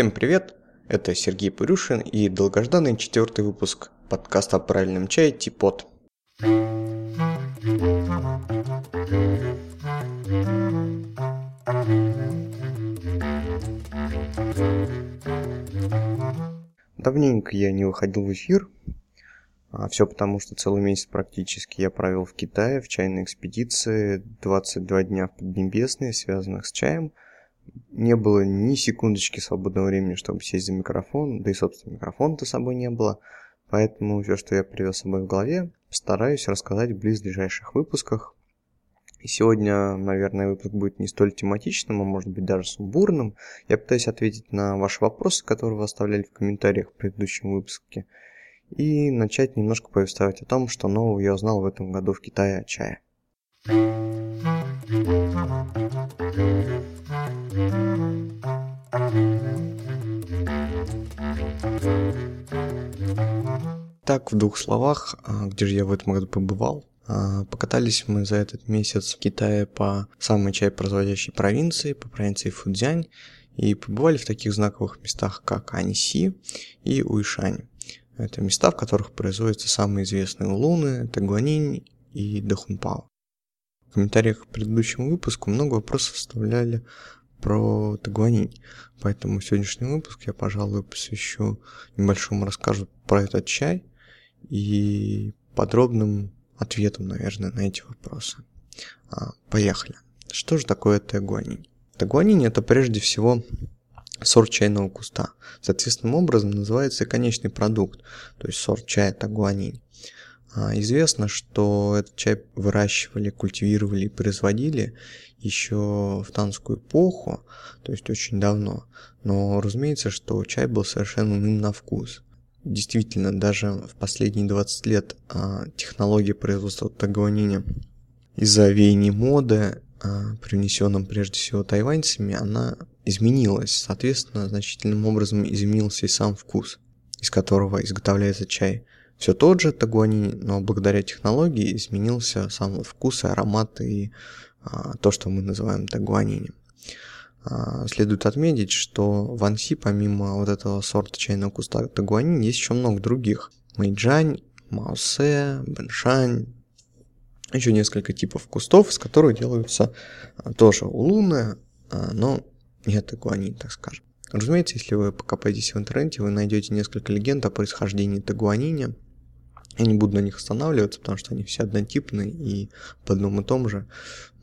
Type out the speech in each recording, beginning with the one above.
Всем привет, это Сергей Пурюшин и долгожданный четвертый выпуск подкаста о правильном чае Типот. Давненько я не выходил в эфир, а все потому, что целый месяц практически я провел в Китае в чайной экспедиции, 22 дня в Поднебесной, связанных с чаем. Не было ни секундочки свободного времени, чтобы сесть за микрофон, да и, собственно, микрофона-то с собой не было. Поэтому все, что я привез с собой в голове, стараюсь рассказать в близлежащих выпусках. И сегодня, наверное, выпуск будет не столь тематичным, а может быть даже сумбурным. Я пытаюсь ответить на ваши вопросы, которые вы оставляли в комментариях в предыдущем выпуске и начать немножко повествовать о том, что нового я узнал в этом году в Китае о чае. Так, в двух словах, а, где же я в этом году побывал. А, покатались мы за этот месяц в Китае по самой чай производящей провинции, по провинции Фудзянь, и побывали в таких знаковых местах, как Аньси и Уишань. Это места, в которых производятся самые известные луны, Тагуанинь и Дахунпао. В комментариях к предыдущему выпуску много вопросов вставляли про Тагуанинь, поэтому сегодняшний выпуск я, пожалуй, посвящу небольшому рассказу про этот чай и подробным ответам, наверное, на эти вопросы. А, поехали. Что же такое Тагуанинь? Тагуанинь это прежде всего сорт чайного куста. Соответственным образом называется конечный продукт, то есть сорт чая тагуанинь. А, известно, что этот чай выращивали, культивировали и производили еще в танскую эпоху, то есть очень давно. Но разумеется, что чай был совершенно иным на вкус. Действительно, даже в последние 20 лет а, технология производства тагуанини из-за веяний моды, а, привнесенным прежде всего тайваньцами, она изменилась. Соответственно, значительным образом изменился и сам вкус, из которого изготовляется чай. Все тот же тагуанин, но благодаря технологии изменился сам вкус и аромат и а, то, что мы называем тагуанинем. А, следует отметить, что в Анси, помимо вот этого сорта чайного куста тагуанин, есть еще много других. Мэйджань, Маосе, Бэншань, еще несколько типов кустов, из которых делаются а, тоже улуны, а, но нет тагуанин, так скажем. Разумеется, если вы покопаетесь в интернете, вы найдете несколько легенд о происхождении тагуаниня. Я не буду на них останавливаться, потому что они все однотипны и по одному и тому же.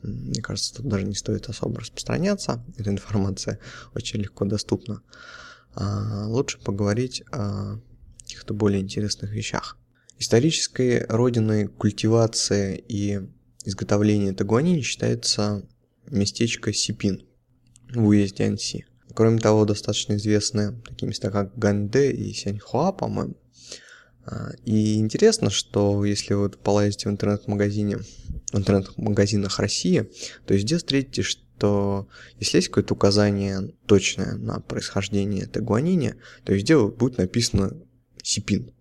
Мне кажется, тут даже не стоит особо распространяться. Эта информация очень легко доступна. А лучше поговорить о каких-то более интересных вещах. Исторической родиной культивации и изготовления тагуанини считается местечко Сипин в уезде Анси. Кроме того, достаточно известны такие места, как Ганде и Сяньхуа, по-моему. А, и интересно, что если вы полазите в интернет-магазине, в интернет-магазинах России, то везде встретите, что если есть какое-то указание точное на происхождение тагуанини, то везде будет написано Сипин.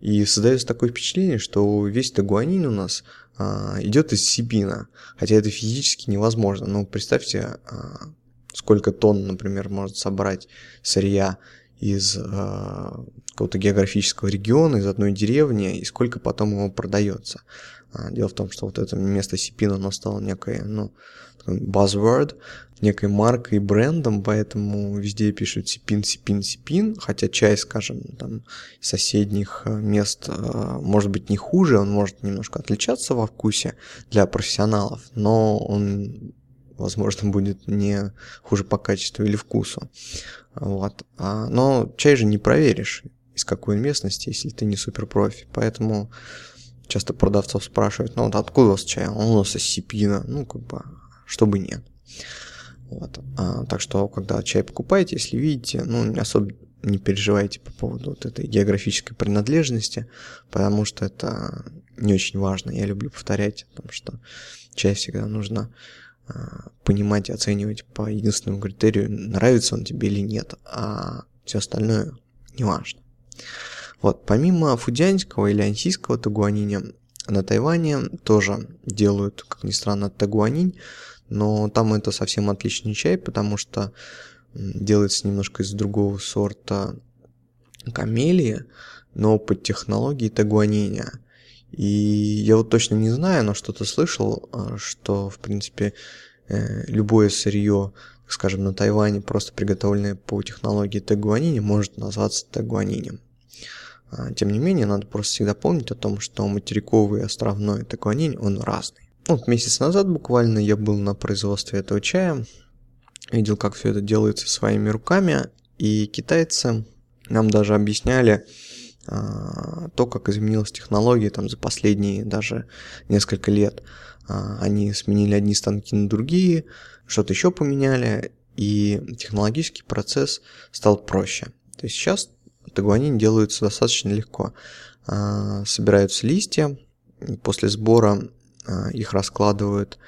И создается такое впечатление, что весь тагуанин у нас а, идет из Сибина, хотя это физически невозможно. Ну, представьте, а, сколько тонн, например, может собрать сырья из а, какого-то географического региона, из одной деревни, и сколько потом его продается. А, дело в том, что вот это место Сипина, оно стало некое, ну, buzzword, некой маркой и брендом, поэтому везде пишут Сипин, Сипин, Сипин, хотя чай, скажем, там, соседних э, мест э, может быть не хуже, он может немножко отличаться во вкусе для профессионалов, но он возможно, будет не хуже по качеству или вкусу. Вот. А, но чай же не проверишь, из какой местности, если ты не суперпрофи. Поэтому часто продавцов спрашивают, ну вот откуда у вас чай? Он у нас из Сипина. Ну, как бы, чтобы нет. Вот. А, так что, когда чай покупаете, если видите, ну, особо не переживайте по поводу вот этой географической принадлежности, потому что это не очень важно. Я люблю повторять, потому что чай всегда нужно понимать и оценивать по единственному критерию, нравится он тебе или нет, а все остальное не важно. Вот, помимо фудзянского или ансийского тагуаниня, на Тайване тоже делают, как ни странно, тагуанинь, но там это совсем отличный чай, потому что делается немножко из другого сорта камелии, но под технологией тагуанения. И я вот точно не знаю, но что-то слышал, а, что, в принципе, э, любое сырье, скажем, на Тайване, просто приготовленное по технологии тагуанини, может назваться тагуанинем. А, тем не менее, надо просто всегда помнить о том, что материковый островной тагуанинь, он разный. Вот месяц назад буквально я был на производстве этого чая, видел, как все это делается своими руками, и китайцы нам даже объясняли то, как изменилась технология там за последние даже несколько лет. А, они сменили одни станки на другие, что-то еще поменяли, и технологический процесс стал проще. То есть сейчас тагуанин делается достаточно легко. А, собираются листья, после сбора а, их раскладывают,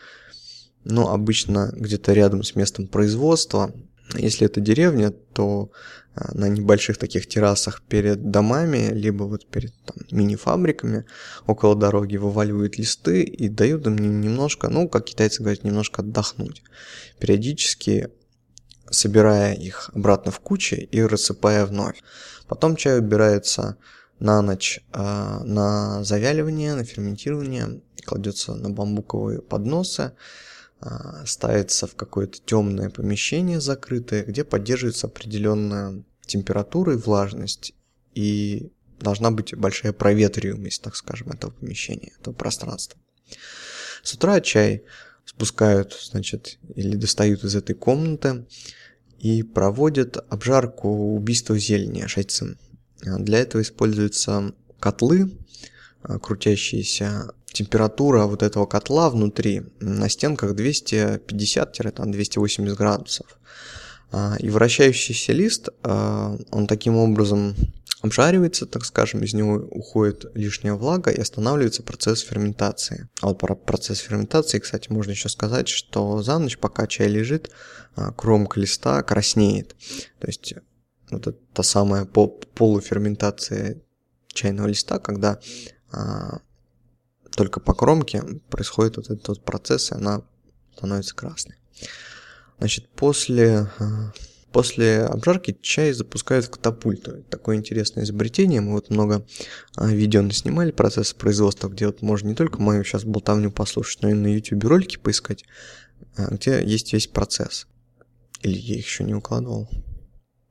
ну, обычно где-то рядом с местом производства. Если это деревня, то а, на небольших таких террасах перед домами, либо вот перед мини-фабриками около дороги вываливают листы и дают им немножко, ну, как китайцы говорят, немножко отдохнуть. Периодически собирая их обратно в кучи и рассыпая вновь. Потом чай убирается на ночь э, на завяливание, на ферментирование, кладется на бамбуковые подносы, ставится в какое-то темное помещение закрытое, где поддерживается определенная температура и влажность, и должна быть большая проветриваемость, так скажем, этого помещения, этого пространства. С утра чай спускают, значит, или достают из этой комнаты и проводят обжарку убийства зелени шайцин. Для этого используются котлы, а, крутящиеся. Температура вот этого котла внутри на стенках 250-280 градусов. А, и вращающийся лист, а, он таким образом обжаривается, так скажем, из него уходит лишняя влага и останавливается процесс ферментации. А вот про процесс ферментации, кстати, можно еще сказать, что за ночь, пока чай лежит, кромка листа краснеет. То есть вот это та самая полуферментация чайного листа, когда а, только по кромке происходит вот этот вот процесс, и она становится красной. Значит, после, а, после обжарки чай запускают в катапульту. Такое интересное изобретение. Мы вот много а, видео наснимали процесс производства, где вот можно не только мою сейчас болтовню послушать, но и на YouTube ролики поискать, а, где есть весь процесс. Или я их еще не укладывал.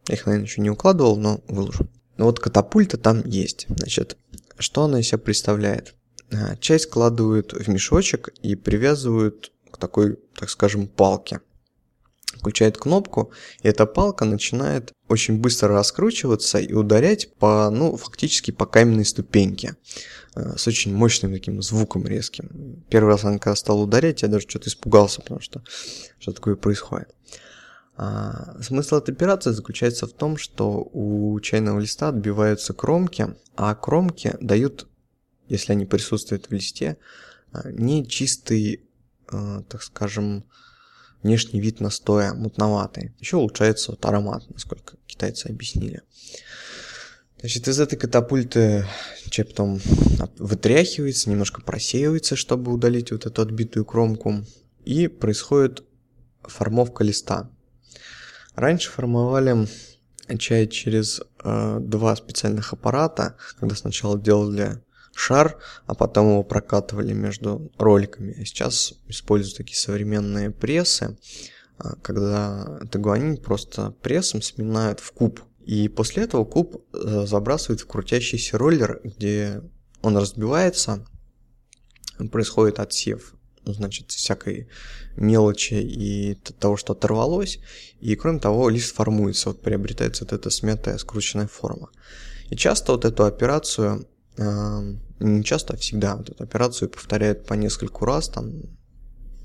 Я их, наверное, еще не укладывал, но выложу. Ну вот катапульта там есть. Значит, что она из себя представляет? А, часть складывают в мешочек и привязывают к такой, так скажем, палке. Включает кнопку, и эта палка начинает очень быстро раскручиваться и ударять по, ну, фактически по каменной ступеньке. А, с очень мощным таким звуком резким. Первый раз она когда стала ударять, я даже что-то испугался, потому что что такое происходит. А, смысл этой операции заключается в том, что у чайного листа отбиваются кромки, а кромки дают, если они присутствуют в листе, а, не чистый, а, так скажем, внешний вид настоя, мутноватый. Еще улучшается вот аромат, насколько китайцы объяснили. Значит, из этой катапульты чай потом вытряхивается, немножко просеивается, чтобы удалить вот эту отбитую кромку. И происходит формовка листа. Раньше формовали чай через э, два специальных аппарата, когда сначала делали шар, а потом его прокатывали между роликами. А сейчас используют такие современные прессы, э, когда тагуанин просто прессом сминают в куб. И после этого куб э, забрасывают в крутящийся роллер, где он разбивается, происходит отсев значит, всякой мелочи и того, что оторвалось. И кроме того, лист формуется, вот приобретается вот эта смятая скрученная форма. И часто вот эту операцию, не часто, а всегда вот эту операцию повторяют по нескольку раз, там,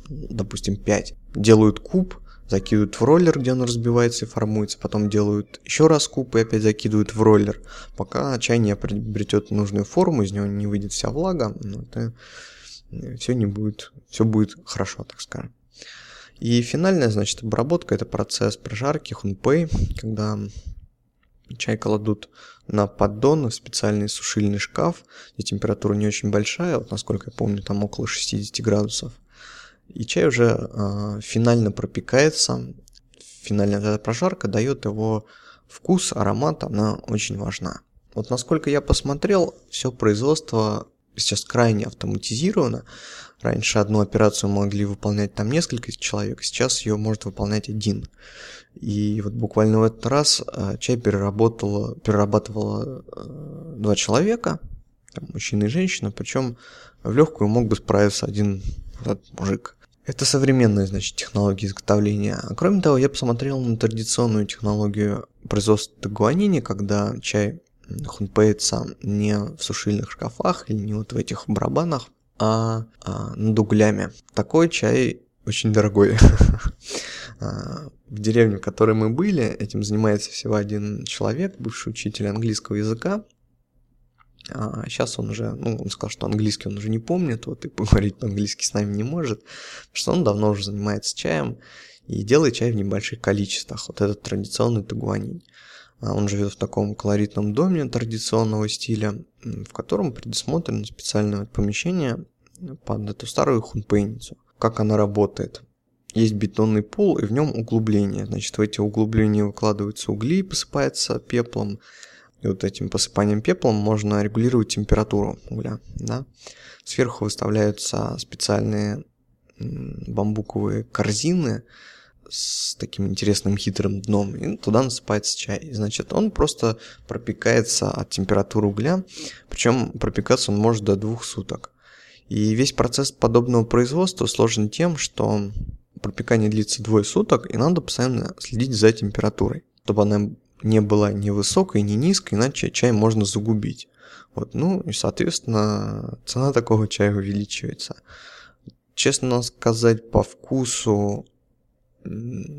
допустим, 5. Делают куб, закидывают в роллер, где он разбивается и формуется, потом делают еще раз куб и опять закидывают в роллер, пока чай не приобретет нужную форму, из него не выйдет вся влага, ну, это все не будет, все будет хорошо, так скажем. И финальная, значит, обработка – это процесс прожарки, хунпэй, когда чай кладут на поддон в специальный сушильный шкаф, где температура не очень большая, вот насколько я помню, там около 60 градусов. И чай уже э, финально пропекается, финальная эта прожарка дает его вкус, аромат, она очень важна. Вот насколько я посмотрел, все производство сейчас крайне автоматизировано. Раньше одну операцию могли выполнять там несколько человек, сейчас ее может выполнять один. И вот буквально в этот раз э, чай переработало, перерабатывало э, два человека, там, мужчина и женщина, причем в легкую мог бы справиться один этот мужик. Это современные, значит, технологии изготовления. А кроме того, я посмотрел на традиционную технологию производства гуанини, когда чай хунпеется не в сушильных шкафах или не вот в этих барабанах, а, а над углями. Такой чай очень дорогой. А, в деревне, в которой мы были, этим занимается всего один человек, бывший учитель английского языка. А сейчас он уже, ну, он сказал, что английский он уже не помнит, вот и поговорить по-английски с нами не может, что он давно уже занимается чаем и делает чай в небольших количествах. Вот этот традиционный тугуанинь. А он живет в таком колоритном доме традиционного стиля, в котором предусмотрено специальное помещение под эту старую хунпейницу. Как она работает? Есть бетонный пол и в нем углубление. Значит, в эти углубления выкладываются угли, посыпается пеплом. И вот этим посыпанием пеплом можно регулировать температуру угля. Да? Сверху выставляются специальные бамбуковые корзины, с таким интересным хитрым дном, и туда насыпается чай. И, значит, он просто пропекается от температуры угля, причем пропекаться он может до двух суток. И весь процесс подобного производства сложен тем, что пропекание длится двое суток, и надо постоянно следить за температурой, чтобы она не была ни высокой, ни низкой, иначе чай можно загубить. Вот, ну и, соответственно, цена такого чая увеличивается. Честно сказать, по вкусу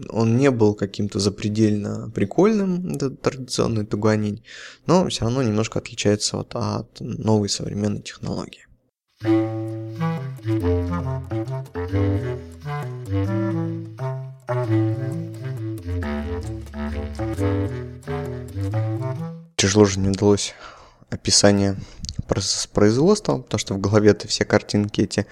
он не был каким-то запредельно прикольным, этот традиционный тугуанинь, но все равно немножко отличается вот от новой современной технологии. Тяжело же не удалось описание процесса производства, потому что в голове-то все картинки эти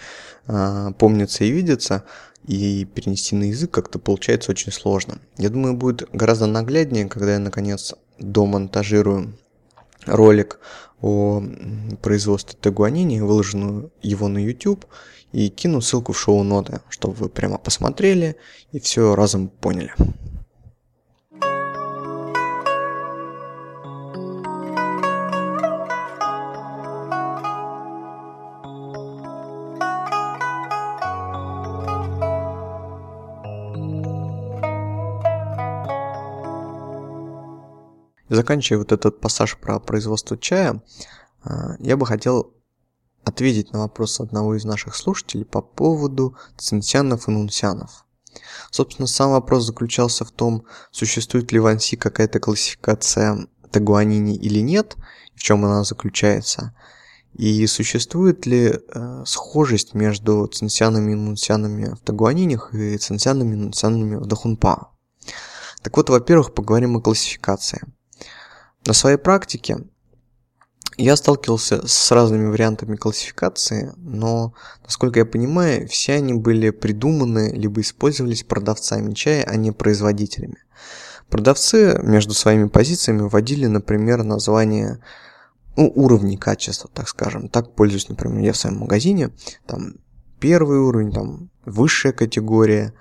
э, помнятся и видятся, и перенести на язык как-то получается очень сложно. Я думаю, будет гораздо нагляднее, когда я наконец домонтажирую ролик о производстве тегуанини, выложенную его на YouTube, и кину ссылку в шоу-ноты, чтобы вы прямо посмотрели и все разом поняли. Заканчивая вот этот пассаж про производство чая, а, я бы хотел ответить на вопрос одного из наших слушателей по поводу цинсянов и нунсянов. Собственно, сам вопрос заключался в том, существует ли в Анси какая-то классификация тагуанини или нет, в чем она заключается, и существует ли э, схожесть между цинсянами и нунсянами в тагуанинях и цинсянами и нунсянами в дахунпа. Так вот, во-первых, поговорим о классификации – на своей практике я сталкивался с разными вариантами классификации, но, насколько я понимаю, все они были придуманы либо использовались продавцами чая, а не производителями. Продавцы между своими позициями вводили, например, название ну, уровней качества, так скажем. Так пользуюсь, например, я в своем магазине. Там первый уровень, там высшая категория,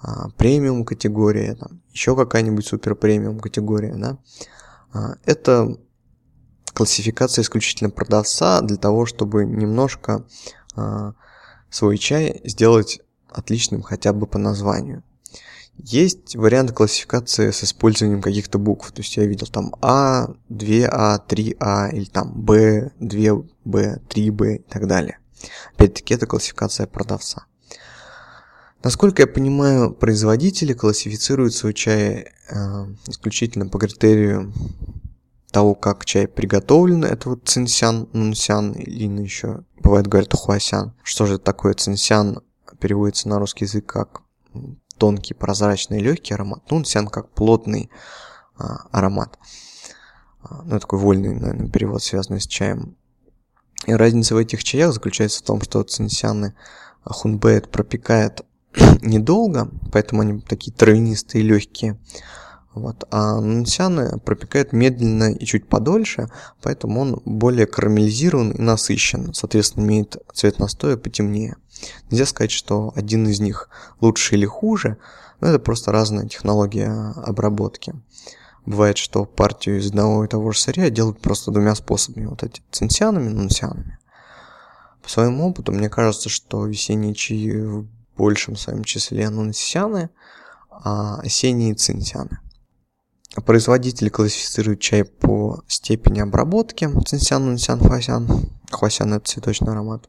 а, премиум категория, там еще какая-нибудь супер премиум категория, да. А, это классификация исключительно продавца для того, чтобы немножко а, свой чай сделать отличным хотя бы по названию. Есть варианты классификации с использованием каких-то букв. То есть я видел там А, 2А, 3А или там Б, 2Б, 3Б и так далее. Опять-таки это классификация продавца. Насколько я понимаю, производители классифицируют свой чай э, исключительно по критерию того, как чай приготовлен. Это вот цинсян, нунсян или еще бывает говорят хуасян. Что же такое цинсян? Переводится на русский язык как тонкий, прозрачный, легкий аромат. Нунсян как плотный а, аромат. А, ну, такой вольный, наверное, перевод, связанный с чаем. И разница в этих чаях заключается в том, что цинсяны хунбэет пропекает недолго, поэтому они такие травянистые легкие. Вот. А нунсяны пропекают медленно и чуть подольше, поэтому он более карамелизирован и насыщен, соответственно, имеет цвет настоя потемнее. Нельзя сказать, что один из них лучше или хуже, но это просто разная технология обработки. Бывает, что партию из одного и того же сырья делают просто двумя способами, вот эти цинсянами и нунсянами. По своему опыту, мне кажется, что весенние чаи большем своем числе нунсяны, а осенние цинсяны. Производители классифицируют чай по степени обработки. Цинсян, нунсян, хвасян. Хвасян – это цветочный аромат.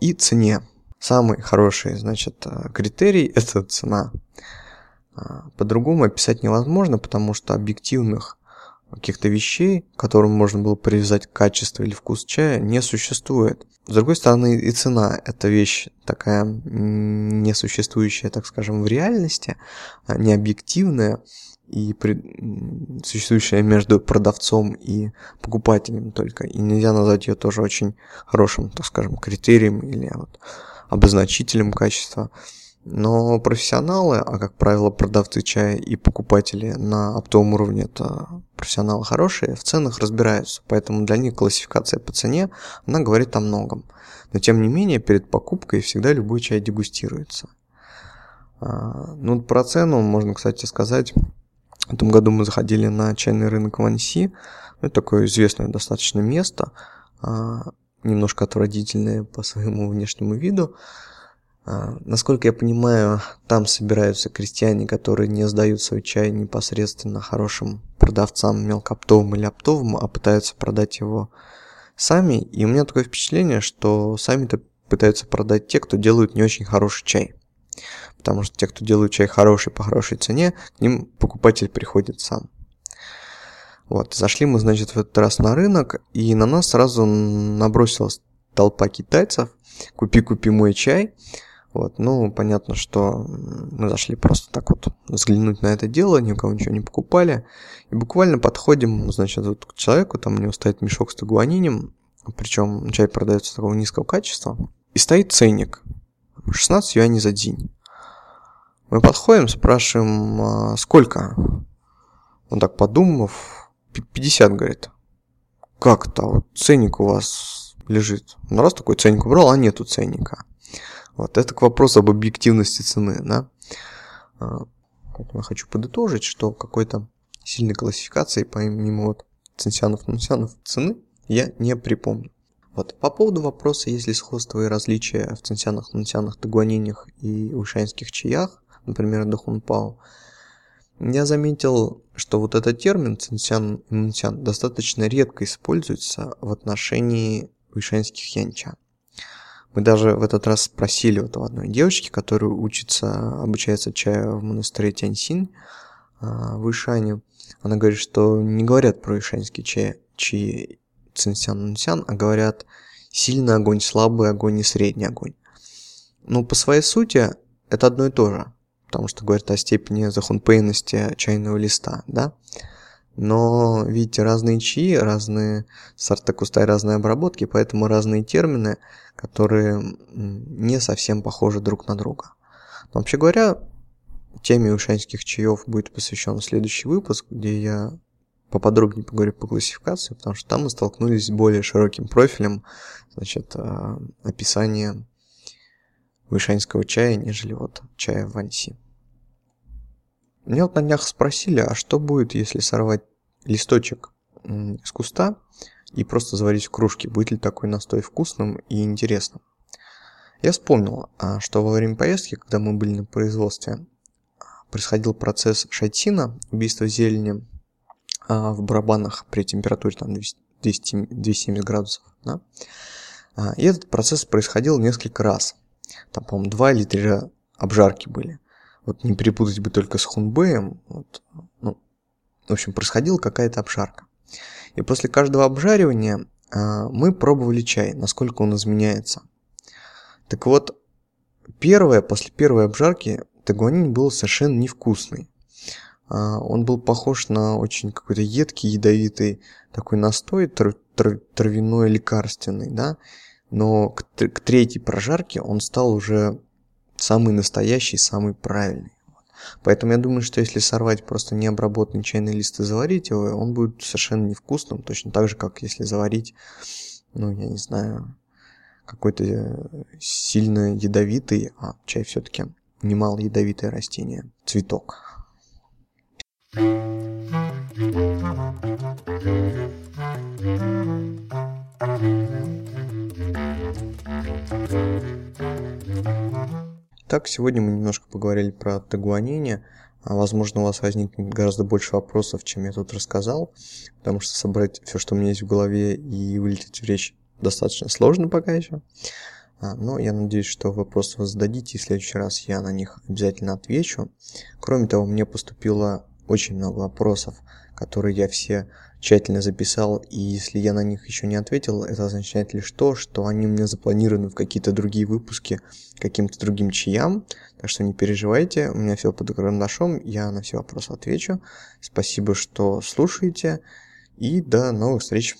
И цене. Самый хороший, значит, э, критерий – это цена. А, по-другому описать невозможно, потому что объективных каких-то вещей, которым можно было привязать качество или вкус чая, не существует. С другой стороны, и цена – это вещь такая несуществующая, так скажем, в реальности, а не объективная и при... существующая между продавцом и покупателем только. И нельзя назвать ее тоже очень хорошим, так скажем, критерием или вот обозначителем качества. Но профессионалы, а как правило продавцы чая и покупатели на оптовом уровне это профессионалы хорошие, в ценах разбираются, поэтому для них классификация по цене, она говорит о многом. Но тем не менее, перед покупкой всегда любой чай дегустируется. А, ну, про цену можно, кстати, сказать, в этом году мы заходили на чайный рынок Ванси. Это такое известное достаточно место, а, немножко отвратительное по своему внешнему виду. А, насколько я понимаю, там собираются крестьяне, которые не сдают свой чай непосредственно хорошим продавцам мелкоптовым или оптовым, а пытаются продать его сами. И у меня такое впечатление, что сами-то пытаются продать те, кто делают не очень хороший чай потому что те, кто делают чай хороший по хорошей цене, к ним покупатель приходит сам. Вот, зашли мы, значит, в этот раз на рынок, и на нас сразу набросилась толпа китайцев. Купи-купи мой чай. Вот, ну, понятно, что мы зашли просто так вот взглянуть на это дело, ни у кого ничего не покупали. И буквально подходим, значит, вот к человеку, там у него стоит мешок с тагуанинем, причем чай продается такого низкого качества. И стоит ценник. 16 юаней за день. Мы подходим, спрашиваем, а сколько? Он так подумав, 50, говорит. Как это? Вот ценник у вас лежит. Ну, раз такой ценник убрал, а нету ценника. Вот это к вопросу об объективности цены, да. А, я хочу подытожить, что какой-то сильной классификации помимо вот цинсянов, нунсянов цены я не припомню. Вот. По поводу вопроса, есть ли сходство и различия в цинсянах, нунсянах, тагуанинях и ушанских чаях, например, Дахунпао, я заметил, что вот этот термин цинсян и нунсян достаточно редко используется в отношении вишенских янча. Мы даже в этот раз спросили вот у одной девочки, которая учится, обучается чаю в монастыре Тяньсин а, в Ишане. Она говорит, что не говорят про ишанский чай, чьи цинсян нунсян, а говорят сильный огонь, слабый огонь и средний огонь. Ну, по своей сути, это одно и то же потому что говорят о степени захунпейности чайного листа, да. Но, видите, разные чаи, разные сорта куста и разные обработки, поэтому разные термины, которые не совсем похожи друг на друга. Но, вообще говоря, теме ушанских чаев будет посвящен следующий выпуск, где я поподробнее поговорю по классификации, потому что там мы столкнулись с более широким профилем, значит, э, описания вышанского чая, нежели вот чая в Ванси. Меня вот на днях спросили, а что будет, если сорвать листочек с куста и просто заварить в кружке? Будет ли такой настой вкусным и интересным? Я вспомнил, а, что во время поездки, когда мы были на производстве, происходил процесс шайтина, убийства зелени а, в барабанах при температуре там 200, 270 градусов. Да? А, и этот процесс происходил несколько раз. Там, по-моему, два или три обжарки были вот не перепутать бы только с хунбеем, вот, ну, в общем, происходила какая-то обжарка. И после каждого обжаривания а, мы пробовали чай, насколько он изменяется. Так вот, первое, после первой обжарки тагуанин был совершенно невкусный. А, он был похож на очень какой-то едкий, ядовитый такой настой, трав, трав, травяной, лекарственный, да. Но к, к третьей прожарке он стал уже самый настоящий, самый правильный. Поэтому я думаю, что если сорвать просто необработанный чайный лист и заварить его, он будет совершенно невкусным, точно так же, как если заварить, ну, я не знаю, какой-то э, сильно ядовитый, а чай все-таки немало ядовитое растение, цветок. Так, сегодня мы немножко поговорили про тагуанение. А, возможно, у вас возникнет гораздо больше вопросов, чем я тут рассказал, потому что собрать все, что у меня есть в голове и вылететь в речь достаточно сложно пока еще. А, но я надеюсь, что вопросы вы зададите, и в следующий раз я на них обязательно отвечу. Кроме того, мне поступило очень много вопросов, которые я все тщательно записал, и если я на них еще не ответил, это означает лишь то, что они у меня запланированы в какие-то другие выпуски каким-то другим чаям, так что не переживайте, у меня все под карандашом, я на все вопросы отвечу. Спасибо, что слушаете, и до новых встреч!